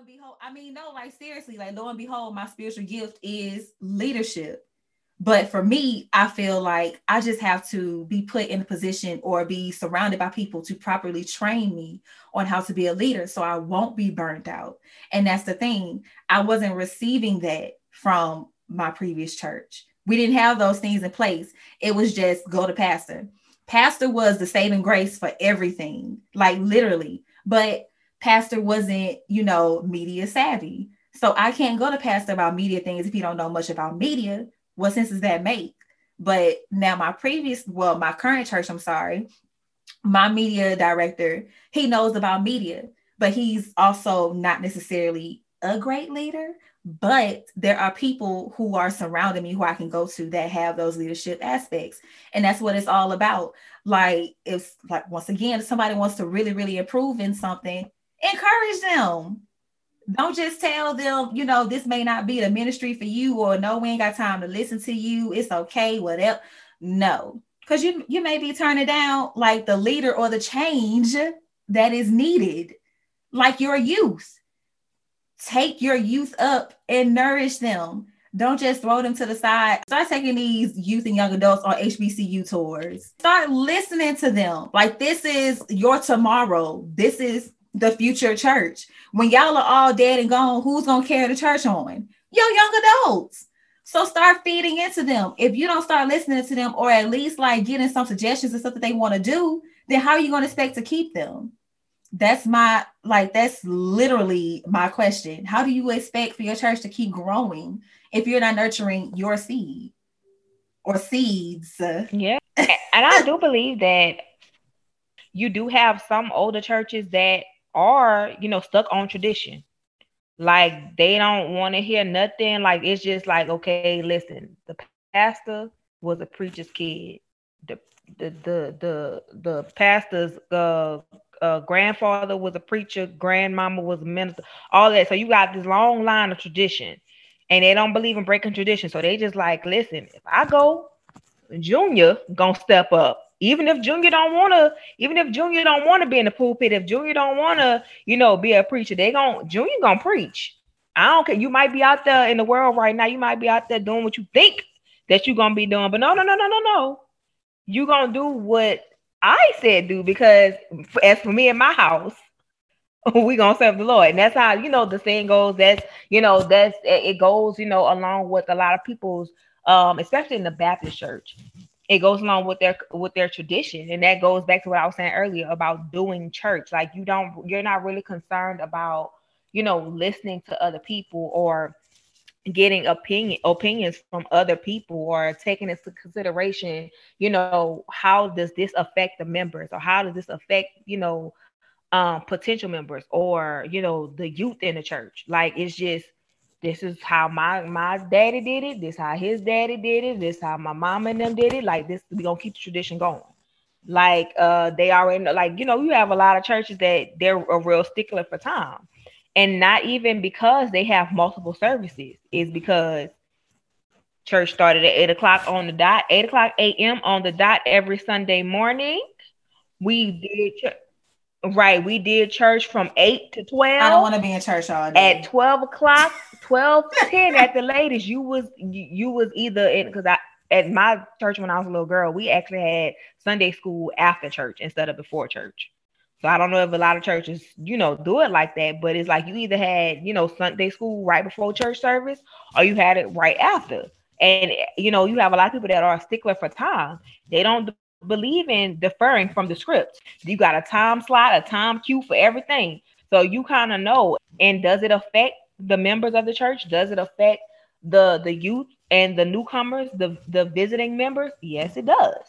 and behold, I mean, no, like seriously, like lo and behold, my spiritual gift is leadership. But for me, I feel like I just have to be put in a position or be surrounded by people to properly train me on how to be a leader so I won't be burnt out. And that's the thing. I wasn't receiving that from my previous church. We didn't have those things in place. It was just go to pastor. Pastor was the saving grace for everything, like literally. But pastor wasn't, you know, media savvy. So I can't go to pastor about media things if you don't know much about media what sense does that make? But now my previous, well, my current church, I'm sorry, my media director, he knows about media, but he's also not necessarily a great leader. But there are people who are surrounding me who I can go to that have those leadership aspects. And that's what it's all about. Like, if, like, once again, if somebody wants to really, really improve in something, encourage them don't just tell them, you know, this may not be the ministry for you, or no, we ain't got time to listen to you. It's okay, whatever. No, because you you may be turning down like the leader or the change that is needed, like your youth. Take your youth up and nourish them. Don't just throw them to the side. Start taking these youth and young adults on HBCU tours. Start listening to them. Like this is your tomorrow. This is the future church. When y'all are all dead and gone, who's gonna carry the church on? Your young adults. So start feeding into them. If you don't start listening to them, or at least like getting some suggestions and stuff that they want to do, then how are you to expect to keep them? That's my like that's literally my question. How do you expect for your church to keep growing if you're not nurturing your seed or seeds? Yeah. and I do believe that you do have some older churches that are, you know, stuck on tradition. Like they don't want to hear nothing. Like it's just like, okay, listen, the pastor was a preacher's kid. The the the the the pastor's uh, uh, grandfather was a preacher, grandmama was a minister, all that. So you got this long line of tradition, and they don't believe in breaking tradition. So they just like, listen, if I go, Junior gonna step up even if Junior don't want to, even if Junior don't want to be in the pulpit, if Junior don't want to, you know, be a preacher, they gon' Junior gonna preach. I don't care. You might be out there in the world right now. You might be out there doing what you think that you're gonna be doing, but no, no, no, no, no, no. You gonna do what I said do because as for me and my house, we gonna serve the Lord, and that's how you know the saying goes. That's you know that's it goes you know along with a lot of people's um, especially in the Baptist church it goes along with their with their tradition. And that goes back to what i was saying earlier about doing church. Like you don't you're not really concerned about you know listening to other people or getting opinion opinions from other people or taking into consideration you know how does this affect the members or how does this affect you know um potential members or you know the youth in the church? Like it's just this is how my my daddy did it. This how his daddy did it. This how my mom and them did it. Like this, we gonna keep the tradition going. Like uh, they already know, like you know, you have a lot of churches that they're a real stickler for time, and not even because they have multiple services. Is because church started at eight o'clock on the dot, eight o'clock a.m. on the dot every Sunday morning. We did Right. We did church from 8 to 12. I don't want to be in church all day. At 12 o'clock, 12 10 at the latest, you was you, you was either in because I at my church when I was a little girl, we actually had Sunday school after church instead of before church. So I don't know if a lot of churches, you know, do it like that, but it's like you either had, you know, Sunday school right before church service or you had it right after. And you know, you have a lot of people that are a stickler for time. They don't believe in deferring from the script. You got a time slot, a time cue for everything. So you kind of know. And does it affect the members of the church? Does it affect the the youth and the newcomers, the the visiting members? Yes, it does.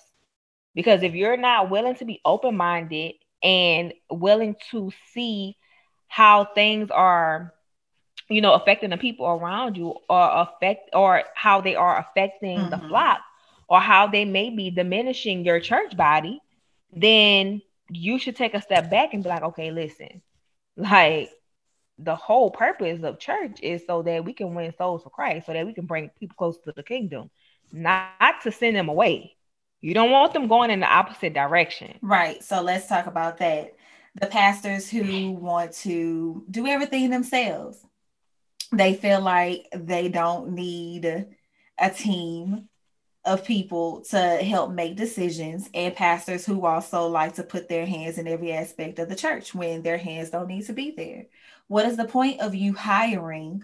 Because if you're not willing to be open-minded and willing to see how things are you know affecting the people around you or affect or how they are affecting mm-hmm. the flock or how they may be diminishing your church body, then you should take a step back and be like, okay, listen, like the whole purpose of church is so that we can win souls for Christ, so that we can bring people close to the kingdom, not to send them away. You don't want them going in the opposite direction. Right. So let's talk about that. the pastors who want to do everything themselves. They feel like they don't need a team of people to help make decisions and pastors who also like to put their hands in every aspect of the church when their hands don't need to be there. What is the point of you hiring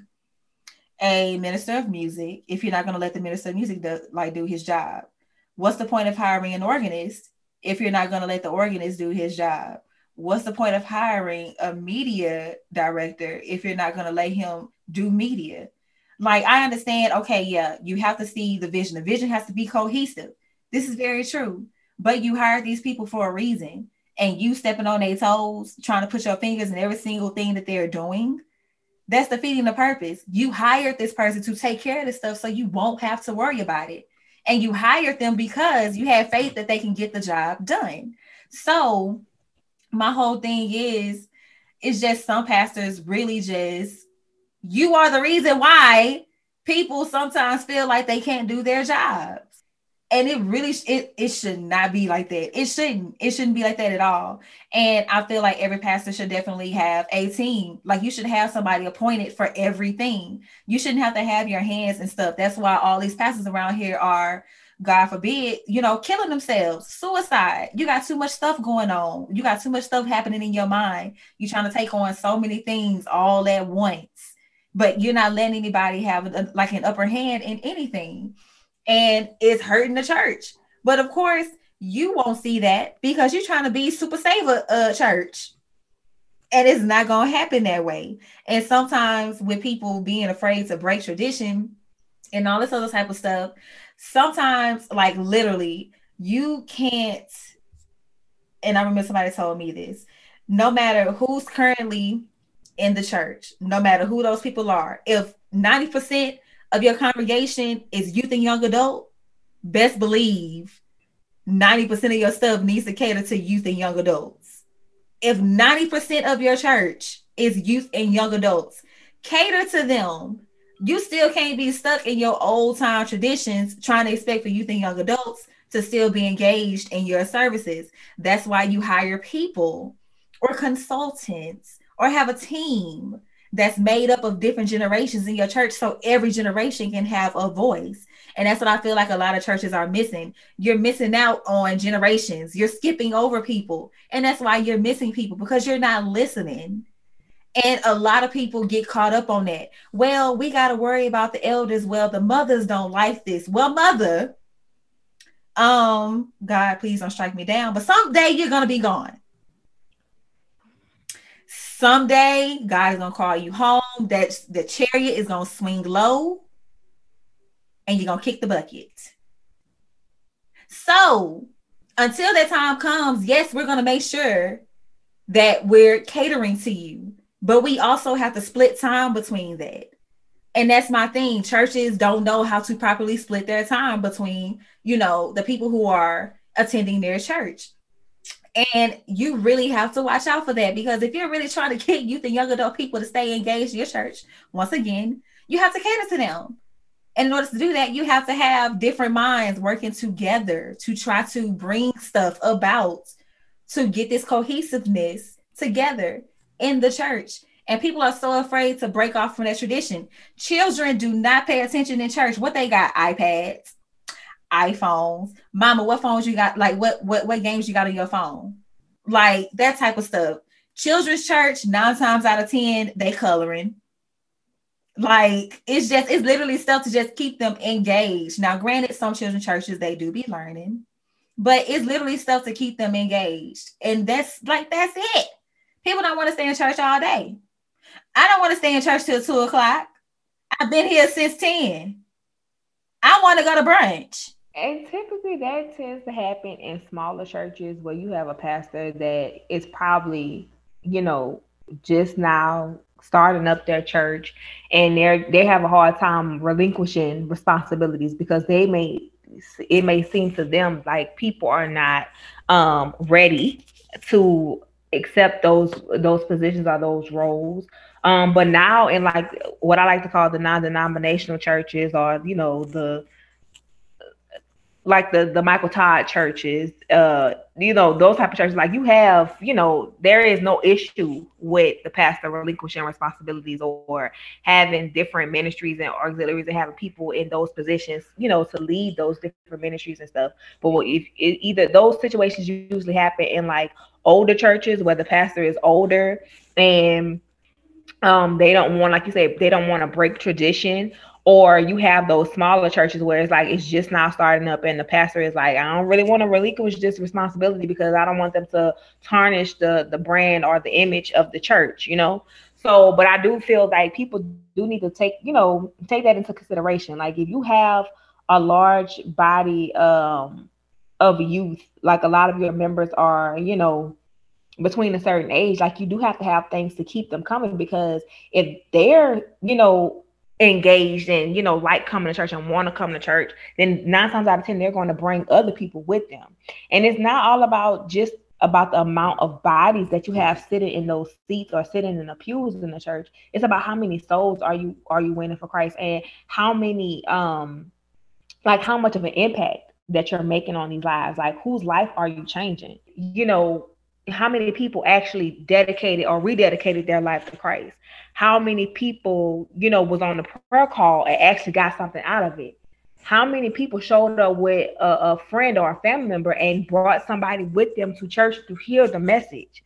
a minister of music if you're not going to let the minister of music do, like do his job? What's the point of hiring an organist if you're not going to let the organist do his job? What's the point of hiring a media director if you're not going to let him do media? Like I understand, okay, yeah, you have to see the vision. The vision has to be cohesive. This is very true. But you hired these people for a reason, and you stepping on their toes, trying to put your fingers in every single thing that they're doing. That's defeating the purpose. You hired this person to take care of this stuff so you won't have to worry about it. And you hired them because you had faith that they can get the job done. So, my whole thing is, it's just some pastors really just you are the reason why people sometimes feel like they can't do their jobs. And it really it, it should not be like that. It shouldn't it shouldn't be like that at all. And i feel like every pastor should definitely have a team. Like you should have somebody appointed for everything. You shouldn't have to have your hands and stuff. That's why all these pastors around here are god forbid you know killing themselves. Suicide. You got too much stuff going on. You got too much stuff happening in your mind. You're trying to take on so many things all at once but you're not letting anybody have a, like an upper hand in anything. And it's hurting the church. But of course, you won't see that because you're trying to be super saver uh, church. And it's not going to happen that way. And sometimes with people being afraid to break tradition and all this other type of stuff, sometimes, like literally, you can't. And I remember somebody told me this no matter who's currently in the church, no matter who those people are. If 90% of your congregation is youth and young adult, best believe 90% of your stuff needs to cater to youth and young adults. If 90% of your church is youth and young adults, cater to them. You still can't be stuck in your old time traditions trying to expect for youth and young adults to still be engaged in your services. That's why you hire people or consultants or have a team that's made up of different generations in your church so every generation can have a voice. And that's what I feel like a lot of churches are missing. You're missing out on generations. You're skipping over people. And that's why you're missing people because you're not listening. And a lot of people get caught up on that. Well, we got to worry about the elders. Well, the mothers don't like this. Well, mother, um, God, please don't strike me down, but someday you're to be gone someday God is gonna call you home. That the chariot is gonna swing low, and you're gonna kick the bucket. So until that time comes, yes, we're gonna make sure that we're catering to you, but we also have to split time between that. And that's my thing. Churches don't know how to properly split their time between, you know, the people who are attending their church. And you really have to watch out for that because if you're really trying to get youth and young adult people to stay engaged in your church, once again, you have to cater to them. And in order to do that, you have to have different minds working together to try to bring stuff about to get this cohesiveness together in the church. And people are so afraid to break off from that tradition. Children do not pay attention in church. What they got? iPads, iPhones. Mama, what phones you got? Like what what what games you got on your phone? Like that type of stuff. Children's church, nine times out of ten, they coloring. Like it's just it's literally stuff to just keep them engaged. Now, granted, some children's churches they do be learning, but it's literally stuff to keep them engaged. And that's like that's it. People don't want to stay in church all day. I don't want to stay in church till two o'clock. I've been here since 10. I want to go to brunch. And typically that tends to happen in smaller churches where you have a pastor that is probably, you know, just now starting up their church and they're they have a hard time relinquishing responsibilities because they may it may seem to them like people are not um ready to accept those those positions or those roles. Um but now in like what i like to call the non-denominational churches or you know the like the the Michael Todd churches, uh, you know, those type of churches, like you have, you know, there is no issue with the pastor relinquishing responsibilities or having different ministries and auxiliaries and having people in those positions, you know, to lead those different ministries and stuff. But if, either those situations usually happen in like older churches where the pastor is older and um they don't want like you say they don't want to break tradition or you have those smaller churches where it's like it's just now starting up and the pastor is like i don't really want to relinquish this responsibility because i don't want them to tarnish the the brand or the image of the church you know? So but i do feel like people do need to take you know take that into consideration. Like if you have a large body um of youth like a lot of your members are you know between a certain age like you do have to have things to keep them coming because if they're you know engaged and you know like coming to church and want to come to church then nine times out of ten they're going to bring other people with them. And it's not all about just about the amount of bodies that you have sitting in those seats or sitting in the pews in the church. It's about how many souls are you are you winning for christ and how many um like how much of an impact that you're making on these lives. Like whose life are you changing? You know how many people actually dedicated or rededicated their life to christ how many people, you know, was on the prayer call and actually got something out of it. How many people showed up with a, a friend or a family member and brought somebody with them to church to hear the message.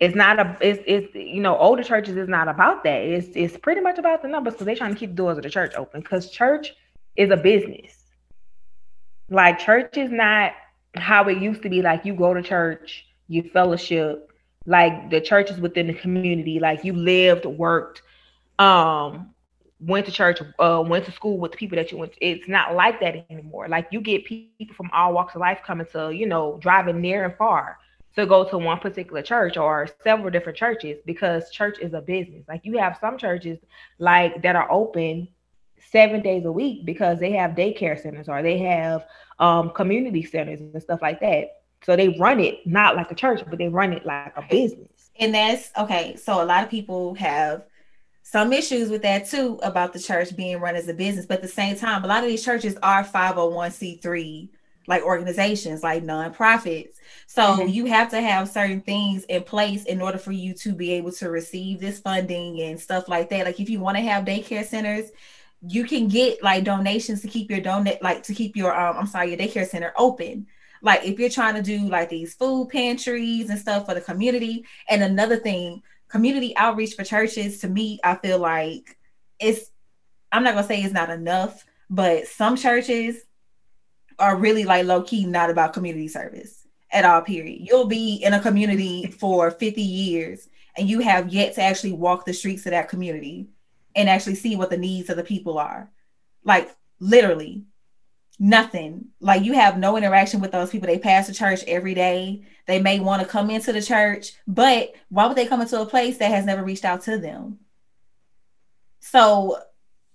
It's not a it's it's you know older churches is not about that. It's it's pretty much about the numbers because they're trying to keep the doors of the church open because church is a business. Like church is not how it used to be. Like you go to church, you fellowship, like the churches within the community like you lived worked um went to church uh went to school with the people that you went to. it's not like that anymore like you get people from all walks of life coming to you know driving near and far to go to one particular church or several different churches because church is a business like you have some churches like that are open seven days a week because they have daycare centers or they have um, community centers and stuff like that so they run it not like a church, but they run it like a business. And that's okay. So a lot of people have some issues with that too about the church being run as a business. But at the same time, a lot of these churches are 501c3 like organizations, like nonprofits. So mm-hmm. you have to have certain things in place in order for you to be able to receive this funding and stuff like that. Like if you want to have daycare centers, you can get like donations to keep your donate like to keep your um I'm sorry, your daycare center open. Like if you're trying to do like these food pantries and stuff for the community and another thing community outreach for churches to me i feel like it's i'm not gonna say it's not enough but some churches are really like low key not about community service at all period. You'll be in a community for 50 years and you have yet to actually walk the streets of that community and actually see what the needs of the people are like literally nothing. Like you have no interaction with those people. They pass the church every day. They may want to come into the church, but why would they come into a place that has never reached out to them? So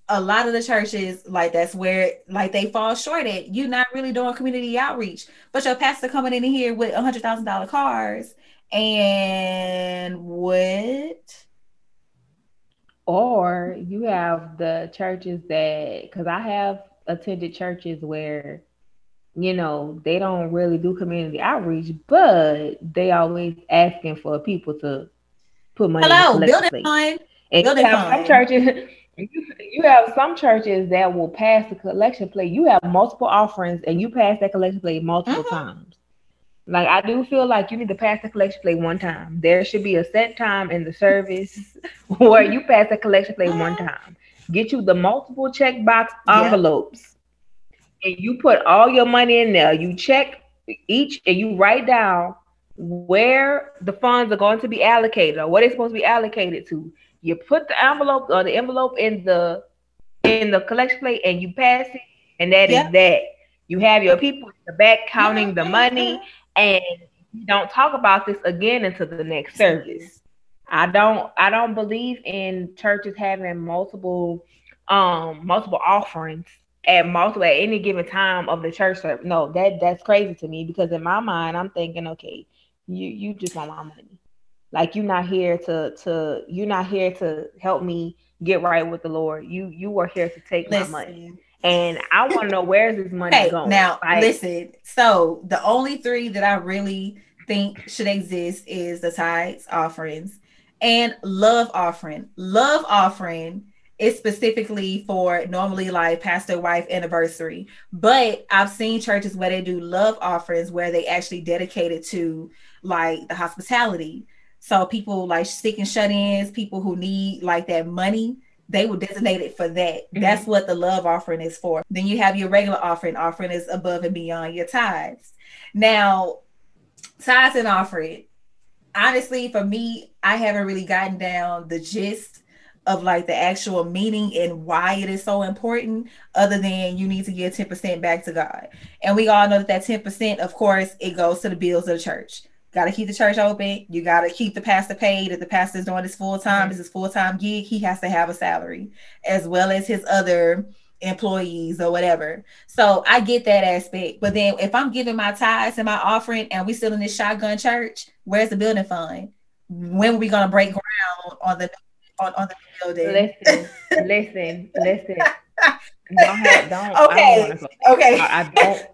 a lot of the churches, like that's where like they fall short at. You're not really doing community outreach, but your pastor coming in here with a hundred thousand dollar cars and what? Or you have the churches that because I have attended churches where you know they don't really do community outreach, but they always asking for people to put money. Hello, building fund. And building you have some churches. You, have some churches that will pass the collection plate. You have multiple offerings, and you pass that collection plate multiple mm-hmm. times. Like I do feel like you need to pass the collection plate one time. There should be a set time in the service where you pass the collection plate one time get you the multiple checkbox envelopes and you put all your money in there. You check each and you write down where the funds are going to be allocated or what they're supposed to be allocated to. You put the envelope or the envelope in the in the collection plate and you pass it, and that is that. You have your people in the back counting the money, and you don't talk about this again until the next service. I don't I don't believe in churches having multiple um multiple offerings at multiple at any given time of the church service. No, that that's crazy to me because in my mind I'm thinking, okay, you you just want my money. Like you're not here to to you're not here to help me get right with the Lord. You you are here to take Listen, my money. And I want to know where's this money hey, going. Now, like, listen. So the only three that I really think should exist is the tithes, offerings, and love offering. Love offering is specifically for normally like pastor wife anniversary, but I've seen churches where they do love offerings where they actually dedicate it to like the hospitality. So people like sick and shut-ins, people who need like that money, they will designate it for that. Mm-hmm. That's what the love offering is for. Then you have your regular offering. Offering is above and beyond your tithes. Now, tithes and offering. Honestly, for me, I haven't really gotten down the gist of like the actual meaning and why it is so important, other than you need to give 10% back to God. And we all know that that 10%, of course, it goes to the bills of the church. Got to keep the church open. You got to keep the pastor paid. If the pastor is doing this full time, mm-hmm. this is full time gig, he has to have a salary as well as his other employees or whatever. So I get that aspect. But then if I'm giving my tithes and my offering and we still in this shotgun church, where's the building fund? When are we gonna break ground on the on, on the building? Listen, listen, listen. Don't have, don't okay. I okay. I, I don't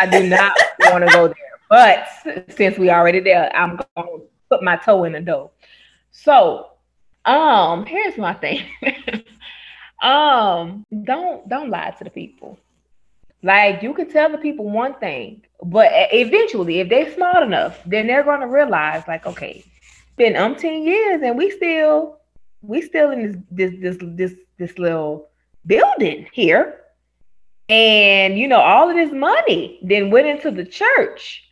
I do not want to go there. But since we already there, I'm gonna put my toe in the door. So um here's my thing. um don't don't lie to the people like you can tell the people one thing but eventually if they're smart enough then they're to realize like okay been umpteen years and we still we still in this this this this this little building here and you know all of this money then went into the church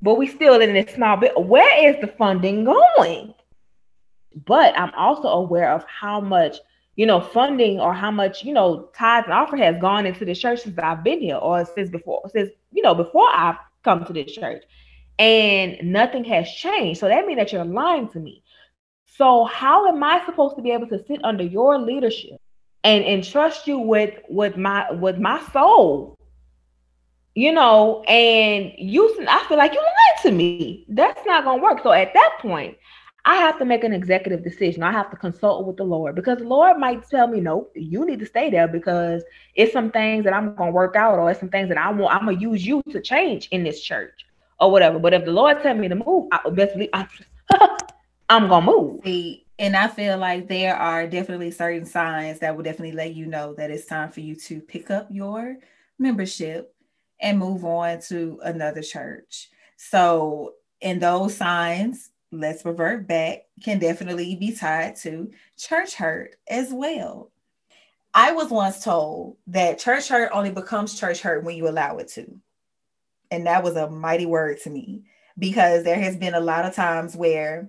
but we still in this small bit where is the funding going but i'm also aware of how much you know, funding or how much, you know, tithes and offer has gone into the church since I've been here or since before, since, you know, before I've come to this church. And nothing has changed. So that means that you're lying to me. So how am I supposed to be able to sit under your leadership and entrust you with with my with my soul? You know, and you I feel like you lied to me. That's not gonna work. So at that point, I have to make an executive decision. I have to consult with the Lord because the Lord might tell me, no, you need to stay there because it's some things that I'm gonna work out, or it's some things that I want. I'm gonna use you to change in this church or whatever. But if the Lord tell me to move, I best believe I, I'm gonna move. See, and I feel like there are definitely certain signs that will definitely let you know that it's time for you to pick up your membership and move on to another church. So, in those signs, let's revert back, can definitely be tied to church hurt as well. I was once told that church hurt only becomes church hurt when you allow it to. And that was a mighty word to me because there has been a lot of times where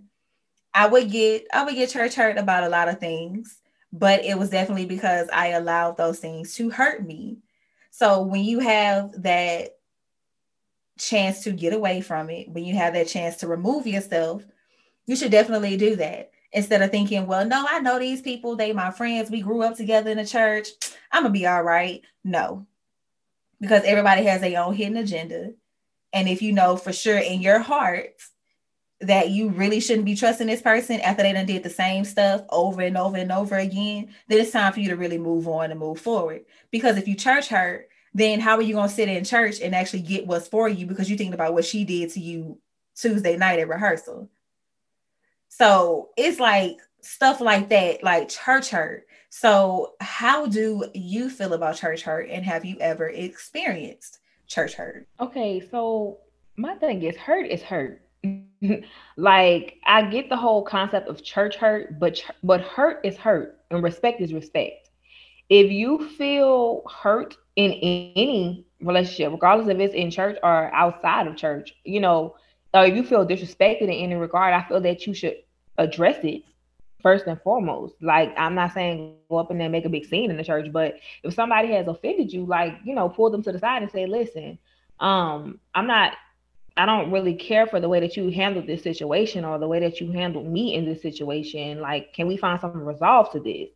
I would get I would get church hurt about a lot of things, but it was definitely because I allowed those things to hurt me. So when you have that chance to get away from it, when you have that chance to remove yourself, you should definitely do that instead of thinking, well, no, I know these people, they my friends, we grew up together in the church. I'm gonna be all right. No, because everybody has their own hidden agenda. And if you know for sure in your heart that you really shouldn't be trusting this person after they done did the same stuff over and over and over again, then it's time for you to really move on and move forward. Because if you church hurt, then how are you going to sit in church and actually get what's for you because you thinking about what she did to you Tuesday night at rehearsal? So it's like stuff like that, like church hurt. So, how do you feel about church hurt and have you ever experienced church hurt? Okay, so my thing is hurt is hurt. like I get the whole concept of church hurt, but but hurt is hurt and respect is respect. If you feel hurt in any relationship, regardless if it's in church or outside of church, you know, or if you feel disrespected in any regard, I feel that you should address it first and foremost. Like I'm not saying go up and make a big scene in the church, but if somebody has offended you, like, you know, pull them to the side and say, listen, um, I'm not I don't really care for the way that you handled this situation or the way that you handled me in this situation. Like, can we find some resolve to this?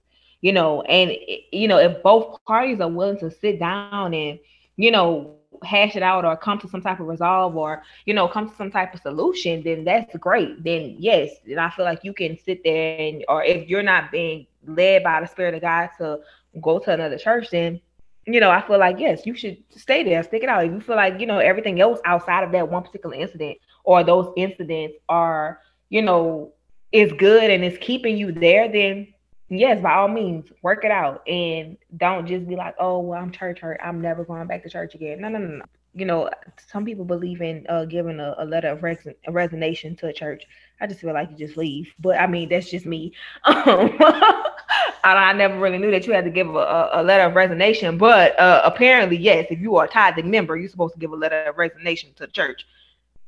You know, and you know, if both parties are willing to sit down and, you know, hash it out or come to some type of resolve or you know come to some type of solution then that's great then yes and i feel like you can sit there and or if you're not being led by the spirit of god to go to another church then you know, I feel like yes, you should stay there, stick it out. If you feel like you know everything else outside of that one particular incident or those incidents are, you know, is good and is keeping you there, then yes, by all means, work it out and don't just be like, oh, well, I'm church hurt. I'm never going back to church again. No, no, no, no. You know, some people believe in uh, giving a, a letter of res- a resignation to a church. I just feel like you just leave. But I mean, that's just me. Um, I, never really knew that you had to give a, a letter of resignation. But uh, apparently, yes, if you are a tithing member, you're supposed to give a letter of resignation to the church.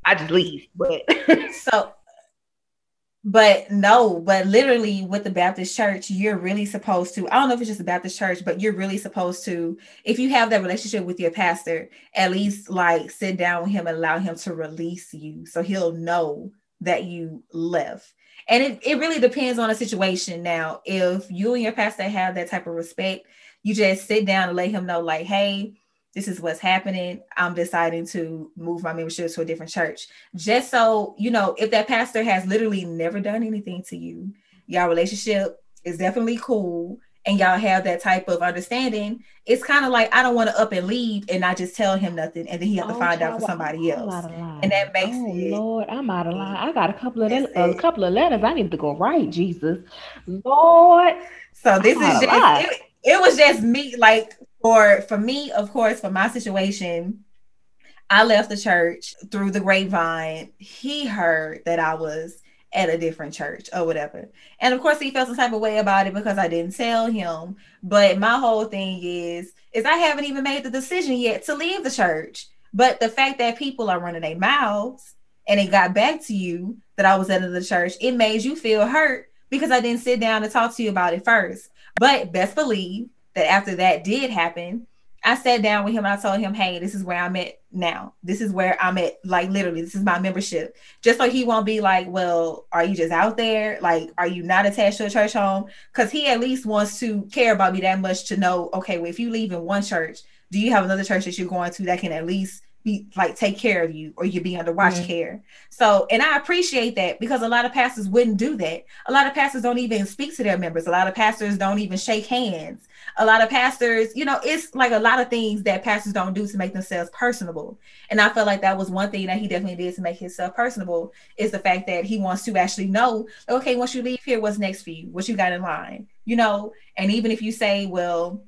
I just leave. But so but no, but literally with the Baptist church, you're really supposed to. I don't know if it's just the Baptist church, but you're really supposed to, if you have that relationship with your pastor, at least like sit down with him and allow him to release you so he'll know that you left. And it, it really depends on the situation. Now, if you and your pastor have that type of respect, you just sit down and let him know, like, hey, this is what's happening. I'm deciding to move my membership to a different church. Just so, you know, if that pastor has literally never done anything to you, y'all relationship is definitely cool and y'all have that type of understanding, it's kind of like I don't want to up and leave and not just tell him nothing and then he have to oh, find out for somebody else. And that makes oh, it, Lord, I'm out of mm. line. I got a couple of a couple of letters I need to go write, Jesus. Lord. So this I'm is just it, it was just me like for for me, of course, for my situation, I left the church through the grapevine. He heard that I was at a different church or whatever. And of course he felt some type of way about it because I didn't tell him. But my whole thing is is I haven't even made the decision yet to leave the church. But the fact that people are running their mouths and it got back to you that I was at the church, it made you feel hurt because I didn't sit down and talk to you about it first. But best believe that after that did happen, I sat down with him and I told him, hey, this is where I'm at now. This is where I'm at. Like, literally, this is my membership. Just so he won't be like, well, are you just out there? Like, are you not attached to a church home? Because he at least wants to care about me that much to know, okay, well, if you leave in one church, do you have another church that you're going to that can at least be like take care of you or you be under watch mm-hmm. care. So, and I appreciate that because a lot of pastors wouldn't do that. A lot of pastors don't even speak to their members. A lot of pastors don't even shake hands. A lot of pastors, you know, it's like a lot of things that pastors don't do to make themselves personable. And I felt like that was one thing that he definitely did to make himself personable is the fact that he wants to actually know, okay, once you leave here, what's next for you? What you got in line? You know, and even if you say, well,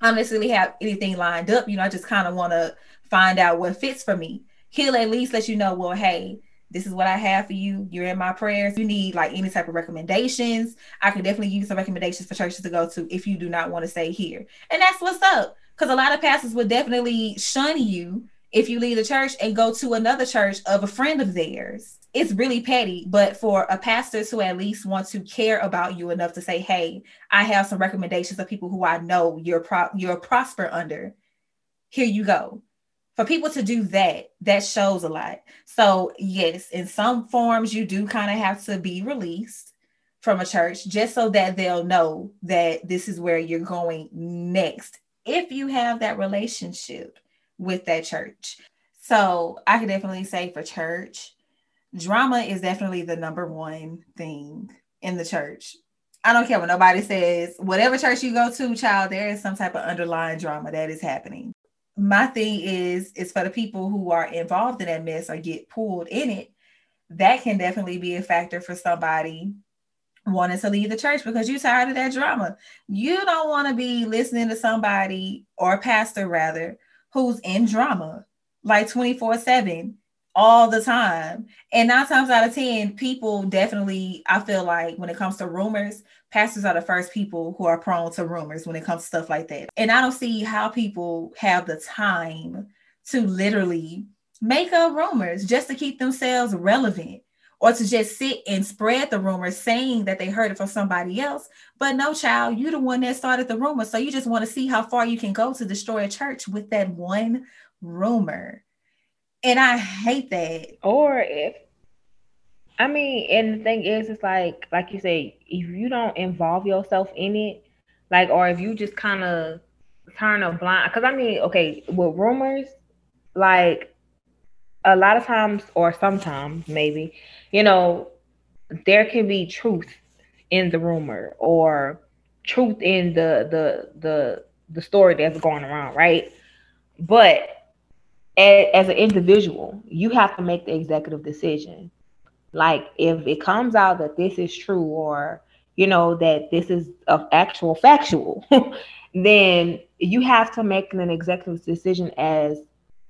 I don't necessarily have anything lined up, you know, I just kind of want to find out what fits for me. He'll at least let you know, well, hey, this is what I have for you. You're in my prayers. You need like any type of recommendations. I can definitely you some recommendations for churches to go to if you do not want to stay here. And that's what's up. Because a lot of pastors would definitely shun you if you leave the church and go to another church of a friend of theirs. It's really petty, but for a pastor to at least want to care about you enough to say, "Hey, I have some recommendations of people who I know you're pro- you're prosper under. Here you go." For people to do that, that shows a lot. So, yes, in some forms, you do kind of have to be released from a church just so that they'll know that this is where you're going next if you have that relationship with that church. So, I can definitely say for church, drama is definitely the number one thing in the church. I don't care what nobody says. Whatever church you go to, child, there is some type of underlying drama that is happening my thing is is for the people who are involved in that mess or get pulled in it that can definitely be a factor for somebody wanting to leave the church because you're tired of that drama. You don't want to be listening to somebody or a pastor rather who's in drama like 24 7 all the time. And nine times out of 10, people definitely, I feel like when it comes to rumors, pastors are the first people who are prone to rumors when it comes to stuff like that. And I don't see how people have the time to literally make up rumors just to keep themselves relevant or to just sit and spread the rumor saying that they heard it from somebody else. But no, child, you're the one that started the rumor. So you just want to see how far you can go to destroy a church with that one rumor. And I hate that. Or if I mean, and the thing is, it's like, like you say, if you don't involve yourself in it, like, or if you just kind of turn a blind, because I mean, okay, with rumors, like, a lot of times, or sometimes maybe, you know, there can be truth in the rumor or truth in the the the the story that's going around, right? But as, an individual, you have to make the executive decision. Like if it comes out that this is true or you know that this is of actual factual, then you have to make an executive decision as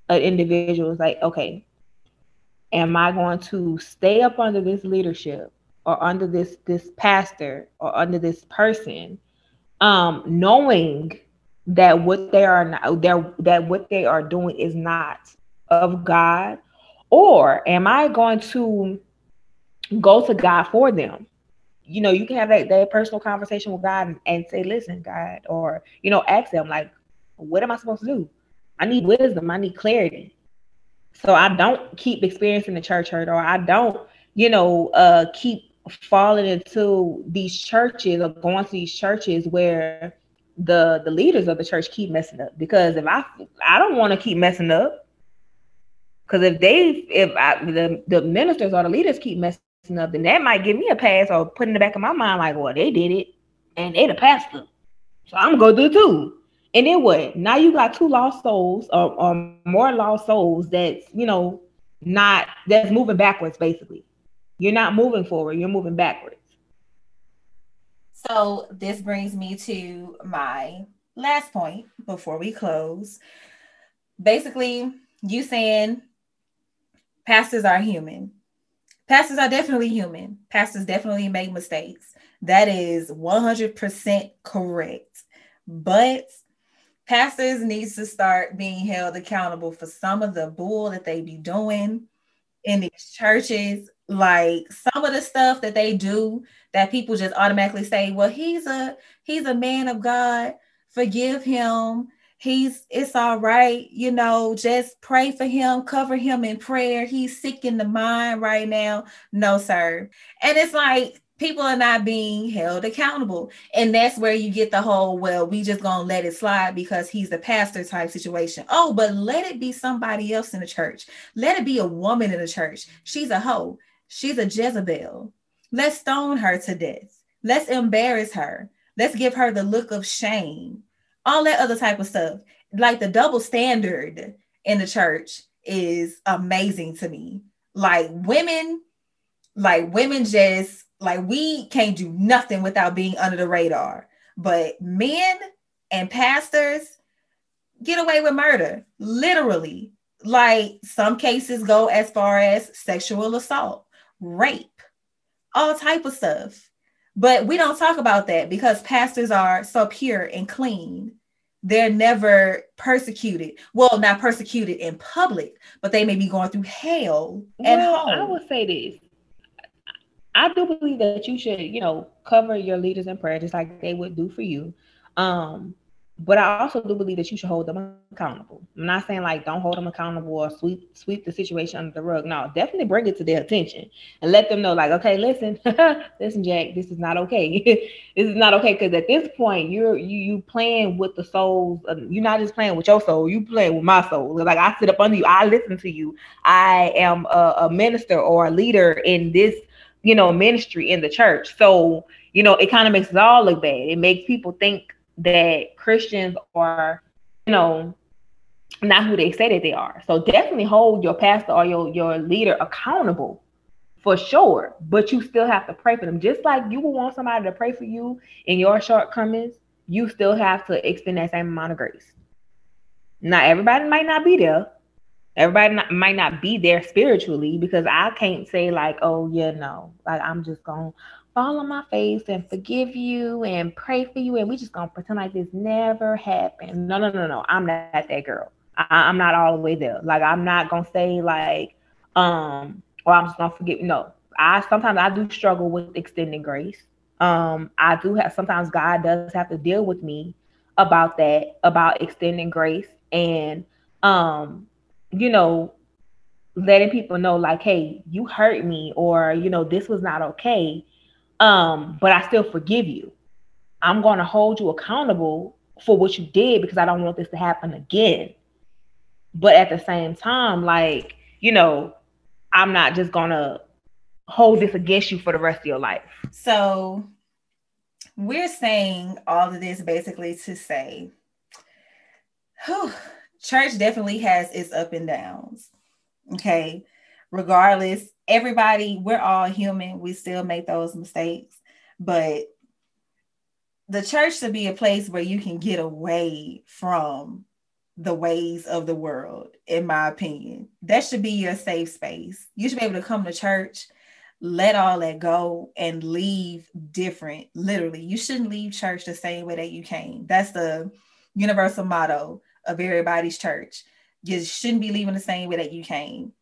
an individual. It's like, okay, am I going to stay up under this leadership or under this this pastor or under this person, um, knowing that what they are not, that what they are doing is not of God, or am I going to go to God for them? You know, you can have that, that personal conversation with God and, and say, "Listen, God," or you know, ask them like, "What am I supposed to do? I need wisdom. I need clarity." So I don't keep experiencing the church hurt, or I don't, you know, uh, keep falling into these churches or going to these churches where the the leaders of the church keep messing up. Because if I I don't want to keep messing up. Because if they if I, the the ministers or the leaders keep messing up then that might give me a pass or put in the back of my mind like well they did it. And they the pastor. So I'm gonna do it too. And then what? Now you got two lost souls or, or more lost souls that's you know not that's moving backwards basically. You're not moving forward you're moving backwards so this brings me to my last point before we close. Basically, you saying pastors are human. Pastors are definitely human. Pastors definitely make mistakes. That is 100% correct. But pastors needs to start being held accountable for some of the bull that they be doing in these churches like some of the stuff that they do that people just automatically say well he's a he's a man of god. Forgive him. He's it's all right you know just pray for him cover him in prayer. He's sick in the mind right now. No sir. And it's like people are not being held accountable and that's where you get the whole well we just gonna let it slide because he's a pastor type situation oh but let it be somebody else in the church let it be a woman in the church she's a hoe She's a Jezebel. Let's stone her to death. Let's embarrass her. Let's give her the look of shame. All that other type of stuff. Like the double standard in the church is amazing to me. Like women, like women just like we can't do nothing without being under the radar. But men and pastors get away with murder, literally. Like some cases go as far as sexual assault rape, all type of stuff. But we don't talk about that because pastors are so pure and clean. They're never persecuted. Well, not persecuted in public, but they may be going through hell at home. I would say this. I do believe that you should, you know, cover your leaders in prayer just like they would do for you. Um, but I also do believe that you should hold them accountable. I'm not saying like don't hold them accountable or sweep sweep the situation under the rug. No, definitely bring it to their attention and let them know, like, okay, listen, listen, Jack, this is not okay. this is not okay because at this point you're you you playing with the souls. Of, you're not just playing with your soul, you playing with my soul. Like I sit up under you, I listen to you. I am a, a minister or a leader in this, you know, ministry in the church. So you know, it kind of makes it all look bad. It makes people think that Christians are, you know, not who they say that they are. So definitely hold your pastor or your, your leader accountable for sure. But you still have to pray for them. Just like you would want somebody to pray for you in your shortcomings, you still have to extend that same amount of grace. Now, everybody might not be there. Everybody not, might not be there spiritually because I can't say like, oh yeah, no, like I'm just gonna fall on my face and forgive you and pray for you and we just gonna pretend like this never happened. No no no no. I'm not that girl. I, am not all the way there. Like i'm not gonna say like um or i'm just gonna forgive no. I sometimes i do struggle with extending grace. Um i do have sometimes god does have to deal with me about that about extending grace and um you know letting people know like hey you hurt me or you know this was not okay um, but I still forgive you. I'm going to hold you accountable for what you did because I don't want this to happen again. But at the same time, like, you know, I'm not just going to hold this against you for the rest of your life. So we're saying all of this basically to say Whew. Church definitely has its up and downs. Okay. Regardless, everybody, we're all human. We still make those mistakes. But the church should be a place where you can get away from the ways of the world, in my opinion. That should be your safe space. You should be able to come to church, let all that go, and leave different. Literally, you shouldn't leave church the same way that you came. That's the universal motto of everybody's church. You shouldn't be leaving the same way that you came.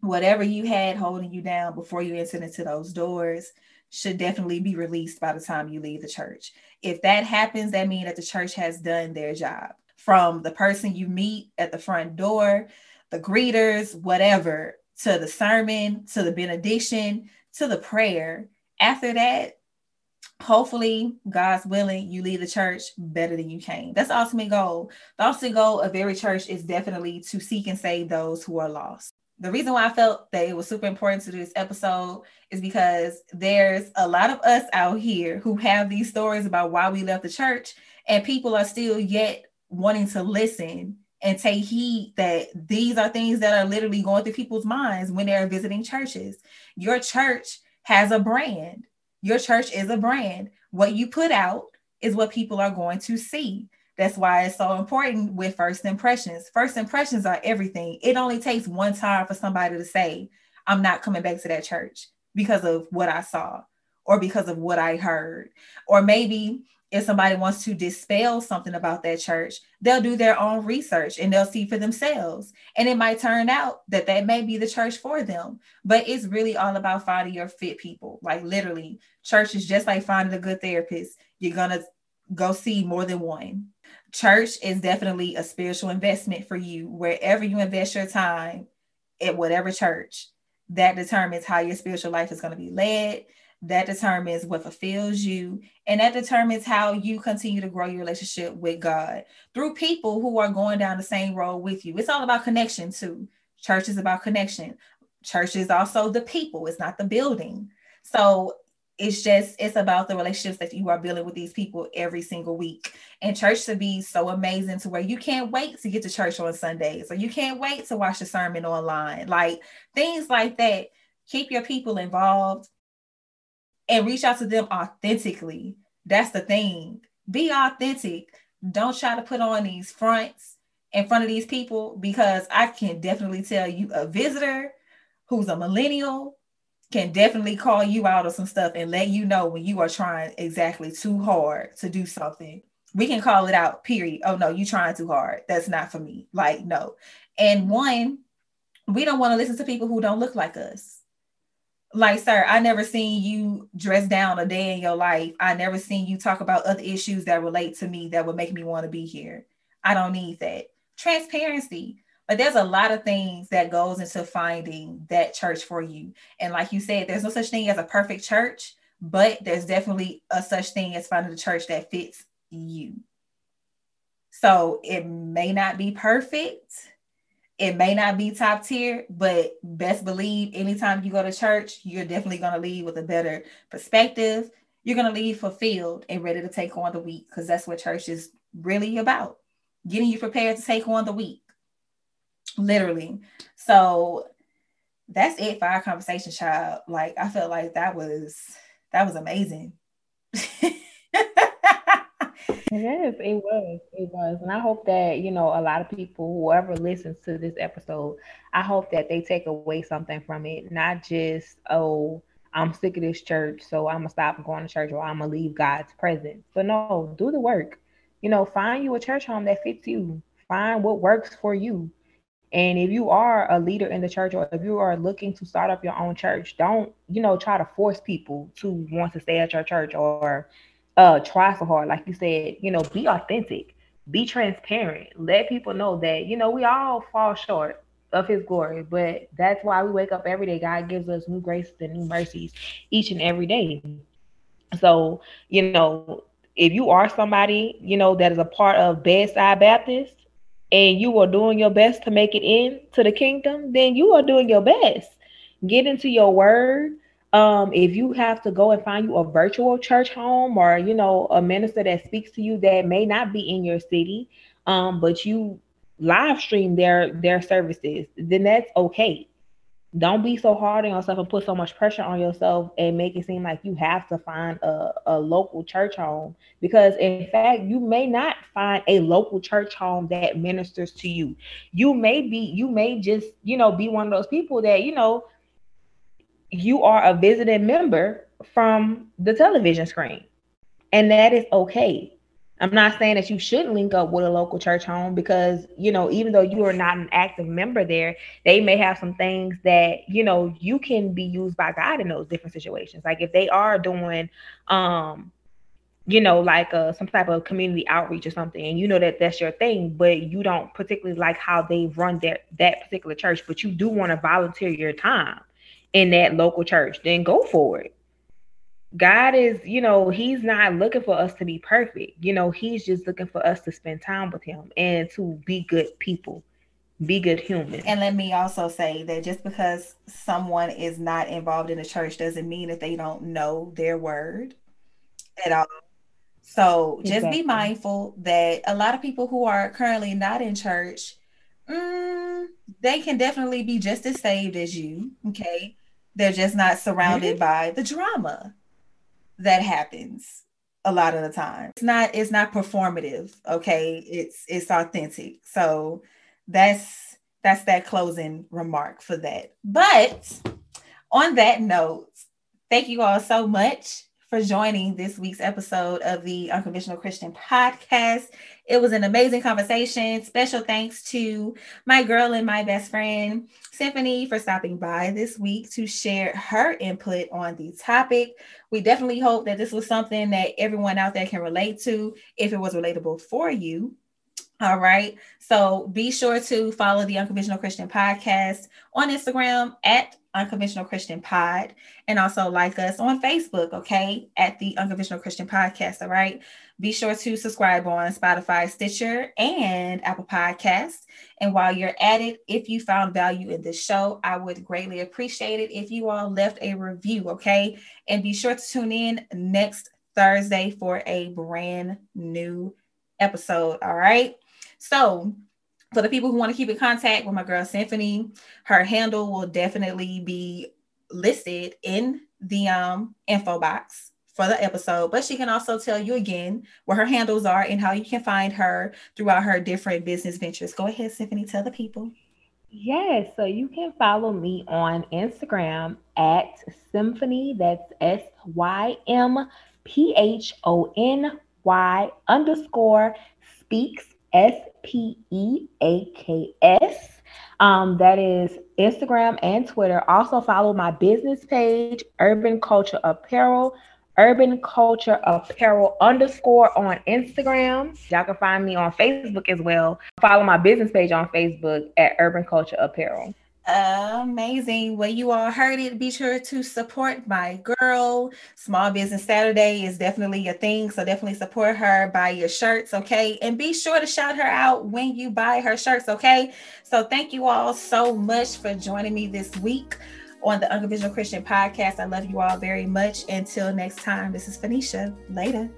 Whatever you had holding you down before you entered into those doors should definitely be released by the time you leave the church. If that happens, that means that the church has done their job from the person you meet at the front door, the greeters, whatever, to the sermon, to the benediction, to the prayer. After that, hopefully, God's willing, you leave the church better than you came. That's the ultimate goal. The ultimate goal of every church is definitely to seek and save those who are lost. The reason why I felt that it was super important to do this episode is because there's a lot of us out here who have these stories about why we left the church, and people are still yet wanting to listen and take heed that these are things that are literally going through people's minds when they're visiting churches. Your church has a brand. Your church is a brand. What you put out is what people are going to see. That's why it's so important with first impressions. First impressions are everything. It only takes one time for somebody to say, I'm not coming back to that church because of what I saw or because of what I heard. Or maybe if somebody wants to dispel something about that church, they'll do their own research and they'll see for themselves. And it might turn out that that may be the church for them. But it's really all about finding your fit people. Like literally, church is just like finding a good therapist. You're going to go see more than one. Church is definitely a spiritual investment for you. Wherever you invest your time at whatever church, that determines how your spiritual life is going to be led that determines what fulfills you and that determines how you continue to grow your relationship with god through people who are going down the same road with you. It's all about connection too. Church is about connection. Church is also the people. It's not the building. So it's just it's about the relationships that you are building with these people every single week. And church to be so amazing to where you can't wait to get to church on sundays or you can't wait to watch the sermon online. Like things like that. Keep your people involved and reach out to them authentically. That's the thing. Be authentic. Don't try to put on these fronts in front of these people because I can definitely tell you a visitor who's a millennial can definitely call you out of some stuff and let you know when you are trying exactly too hard to do something. We can call it out, period. Oh no, you're trying too hard. That's not for me. Like, no. And one, we don't want to listen to people who don't look like us like sir i never seen you dress down a day in your life. I never seen you talk about other issues that relate to me that would make me want to be here. I don't need that. Transparency. But there's a lot of things that goes into finding that church for you. And like you said there's no such thing as a perfect church but there's definitely a such thing as finding a church that fits you. So it may not be perfect it may not be top tier, but best believe anytime you go to church, you're definitely going to leave with a better perspective. You're going to leave fulfilled and ready to take on the week because that's what church is really about getting you prepared to take on the week. Literally. So that's it for our conversation, child. Like, I felt like that was that was amazing. Yes, it was. It was. And I hope that, you know, a lot of people, whoever listens to this episode, I hope that they take away something from it. Not just, oh, I'm sick of this church, so I'm gonna stop going to church or I'm gonna leave God's presence. But no, do the work. You know, find you a church home that fits you. Find what works for you. And if you are a leader in the church or if you are looking to start up your own church, don't, you know, try to force people to want to stay at your church or uh try so hard. Like you said you know be authentic be transparent let people know that you know we all fall short of his glory but that's why we wake up every day. God gives us new graces and new mercies each and every day. So you know if you are somebody you know that is a part of bedside baptist and you are doing your best to make it in to the kingdom then you are doing your best. Get into your word Um, if you have to go and find you a virtual church home or you know a minister that speaks to you that may not be in your city, um, but you live stream their their services, then that's okay. Don't be so hard on yourself and put so much pressure on yourself and make it seem like you have to find a, a local church home because in fact you may not find a local church home that ministers to you. You may be you may just, you know, be one of those people that, you know, you are a visiting member from the television screen. And that is okay. I'm not saying that you shouldn't link up with a local church home because, you know, even though you are not an active member there, they may have some things that, you know, you can be used by God in those different situations. Like if they are doing, um, you know, like uh, some type of community outreach or something, and you know that that's your thing, but you don't particularly like how they run that that particular church, but you do want to volunteer your time in that local church, then go for it. God is, you know, He's not looking for us to be perfect. You know, He's just looking for us to spend time with Him and to be good people, be good humans. And let me also say that just because someone is not involved in the church doesn't mean that they don't know their word at all. So just exactly. be mindful that a lot of people who are currently not in church, mm, they can definitely be just as saved as you. Okay. They're just not surrounded by the drama that happens a lot of the time. It's not it's not performative, okay? It's it's authentic. So that's that's that closing remark for that. But on that note, thank you all so much for joining this week's episode of the Unconventional Christian Podcast. It was an amazing conversation. Special thanks to my girl and my best friend, Symphony, for stopping by this week to share her input on the topic. We definitely hope that this was something that everyone out there can relate to if it was relatable for you. All right. So be sure to follow the Unconventional Christian Podcast on Instagram at Unconventional Christian Pod, and also like us on Facebook, okay, at the Unconventional Christian Podcast. All right. Be sure to subscribe on Spotify, Stitcher, and Apple Podcasts. And while you're at it, if you found value in this show, I would greatly appreciate it if you all left a review, okay? And be sure to tune in next Thursday for a brand new episode. All right. So, for the people who want to keep in contact with my girl Symphony, her handle will definitely be listed in the um, info box for the episode, but she can also tell you again where her handles are and how you can find her throughout her different business ventures. Go ahead, Symphony, tell the people. Yes, so you can follow me on Instagram at Symphony, that's S Y M P H O N Y underscore speaks S P E A K S. Um, that is Instagram and Twitter. Also, follow my business page, Urban Culture Apparel, Urban Culture Apparel underscore on Instagram. Y'all can find me on Facebook as well. Follow my business page on Facebook at Urban Culture Apparel. Amazing. Well, you all heard it. Be sure to support my girl. Small Business Saturday is definitely a thing. So definitely support her. Buy your shirts, okay? And be sure to shout her out when you buy her shirts, okay? So thank you all so much for joining me this week on the Unconventional Christian Podcast. I love you all very much. Until next time, this is Phanisha. Later.